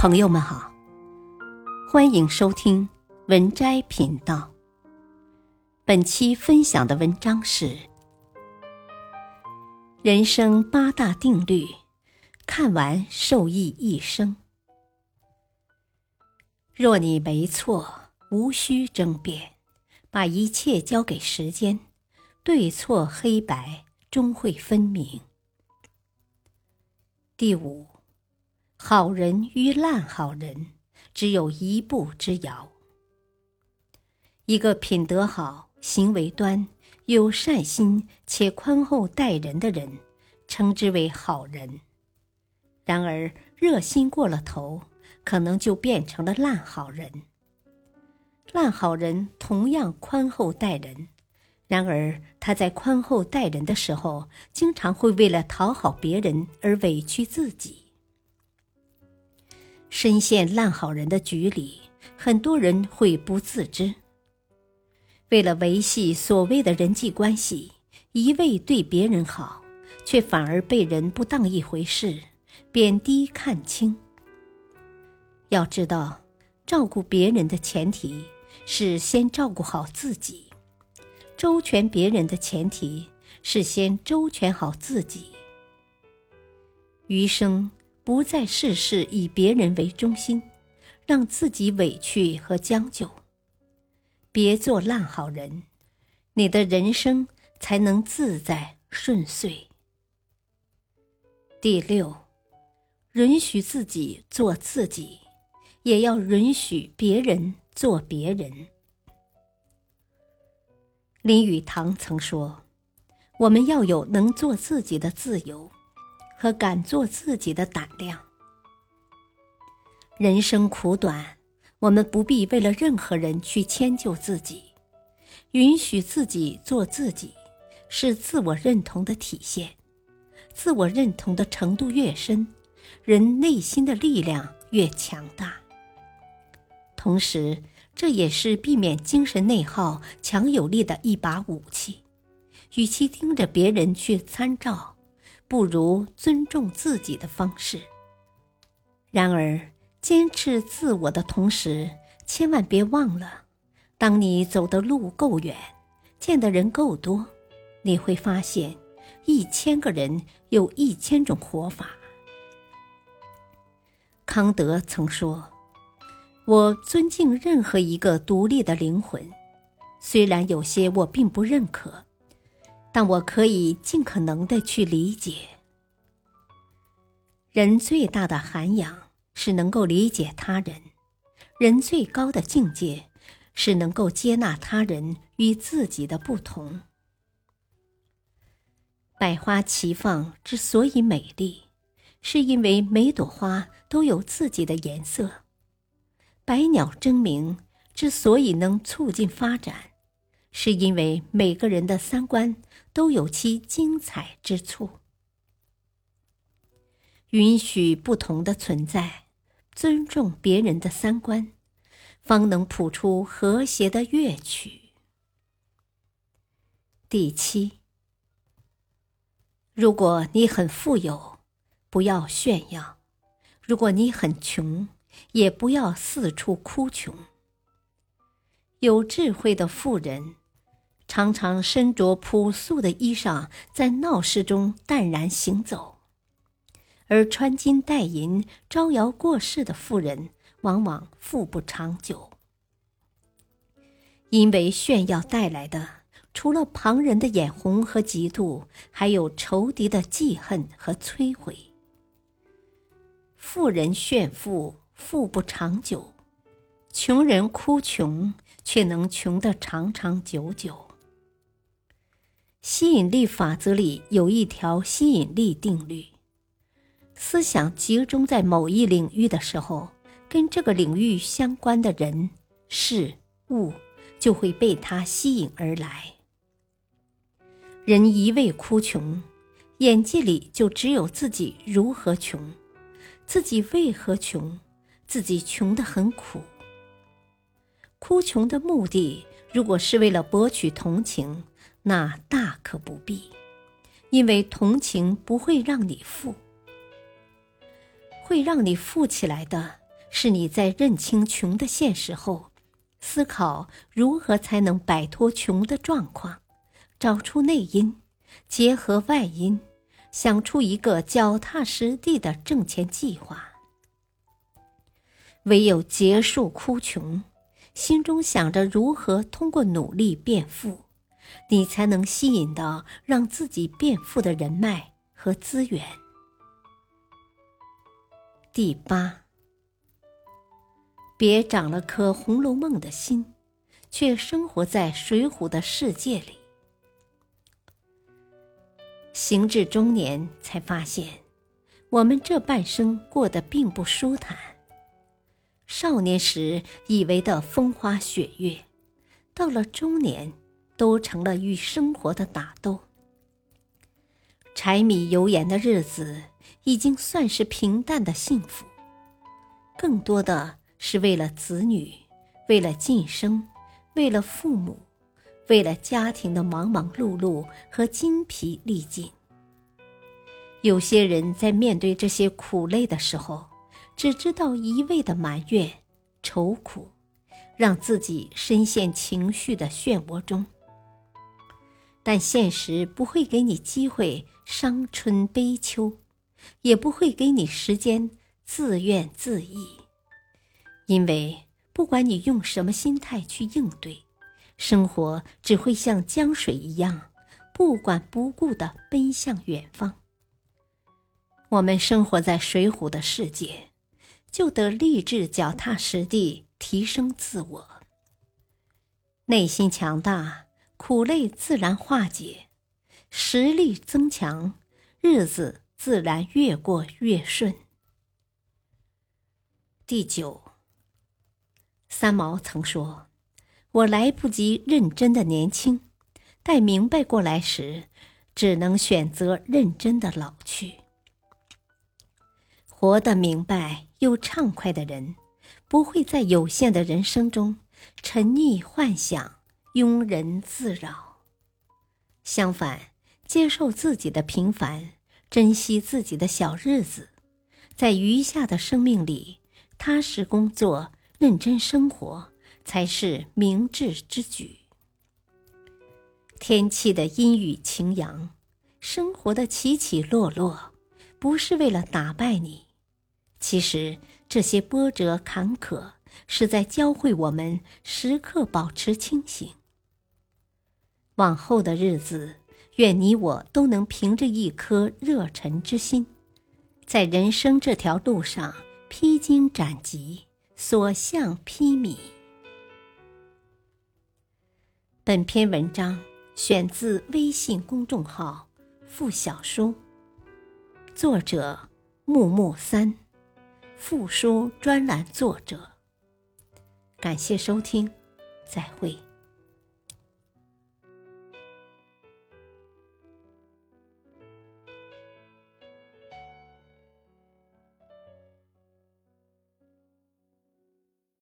朋友们好，欢迎收听文摘频道。本期分享的文章是《人生八大定律》，看完受益一生。若你没错，无需争辩，把一切交给时间，对错黑白终会分明。第五。好人与烂好人，只有一步之遥。一个品德好、行为端、有善心且宽厚待人的人，称之为好人。然而，热心过了头，可能就变成了烂好人。烂好人同样宽厚待人，然而他在宽厚待人的时候，经常会为了讨好别人而委屈自己。深陷烂好人的局里，很多人会不自知。为了维系所谓的人际关系，一味对别人好，却反而被人不当一回事，贬低看轻。要知道，照顾别人的前提是先照顾好自己；周全别人的前提是先周全好自己。余生。不再事事以别人为中心，让自己委屈和将就。别做烂好人，你的人生才能自在顺遂。第六，允许自己做自己，也要允许别人做别人。林语堂曾说：“我们要有能做自己的自由。”和敢做自己的胆量。人生苦短，我们不必为了任何人去迁就自己，允许自己做自己，是自我认同的体现。自我认同的程度越深，人内心的力量越强大。同时，这也是避免精神内耗强有力的一把武器。与其盯着别人去参照。不如尊重自己的方式。然而，坚持自我的同时，千万别忘了，当你走的路够远，见的人够多，你会发现，一千个人有一千种活法。康德曾说：“我尊敬任何一个独立的灵魂，虽然有些我并不认可。”但我可以尽可能的去理解。人最大的涵养是能够理解他人，人最高的境界是能够接纳他人与自己的不同。百花齐放之所以美丽，是因为每朵花都有自己的颜色；百鸟争鸣之所以能促进发展。是因为每个人的三观都有其精彩之处，允许不同的存在，尊重别人的三观，方能谱出和谐的乐曲。第七，如果你很富有，不要炫耀；如果你很穷，也不要四处哭穷。有智慧的富人。常常身着朴素的衣裳，在闹市中淡然行走；而穿金戴银、招摇过市的富人，往往富不长久。因为炫耀带来的，除了旁人的眼红和嫉妒，还有仇敌的记恨和摧毁。富人炫富，富不长久；穷人哭穷，却能穷得长长久久。吸引力法则里有一条吸引力定律：思想集中在某一领域的时候，跟这个领域相关的人、事物就会被它吸引而来。人一味哭穷，眼界里就只有自己如何穷，自己为何穷，自己穷得很苦。哭穷的目的，如果是为了博取同情。那大可不必，因为同情不会让你富，会让你富起来的是你在认清穷的现实后，思考如何才能摆脱穷的状况，找出内因，结合外因，想出一个脚踏实地的挣钱计划。唯有结束哭穷，心中想着如何通过努力变富，你才能吸引到让自己变富的人脉和资源。第八，别长了颗《红楼梦》的心，却生活在《水浒》的世界里。行至中年，才发现，我们这半生过得并不舒坦。少年时以为的风花雪月，到了中年，都成了与生活的打斗。柴米油盐的日子已经算是平淡的幸福，更多的是为了子女，为了晋升，为了父母，为了家庭的忙忙碌碌和筋疲力尽。有些人在面对这些苦累的时候，只知道一味的埋怨、愁苦，让自己深陷情绪的漩涡中。但现实不会给你机会伤春悲秋，也不会给你时间自怨自艾，因为不管你用什么心态去应对，生活只会像江水一样，不管不顾的奔向远方。我们生活在水浒的世界。就得立志脚踏实地提升自我。内心强大，苦累自然化解；实力增强，日子自然越过越顺。第九，三毛曾说：“我来不及认真的年轻，待明白过来时，只能选择认真的老去。”活得明白。又畅快的人，不会在有限的人生中沉溺幻想、庸人自扰。相反，接受自己的平凡，珍惜自己的小日子，在余下的生命里踏实工作、认真生活，才是明智之举。天气的阴雨晴阳，生活的起起落落，不是为了打败你。其实这些波折坎坷，是在教会我们时刻保持清醒。往后的日子，愿你我都能凭着一颗热忱之心，在人生这条路上披荆斩棘，所向披靡。本篇文章选自微信公众号“付小书”，作者木木三。附书专栏作者，感谢收听，再会。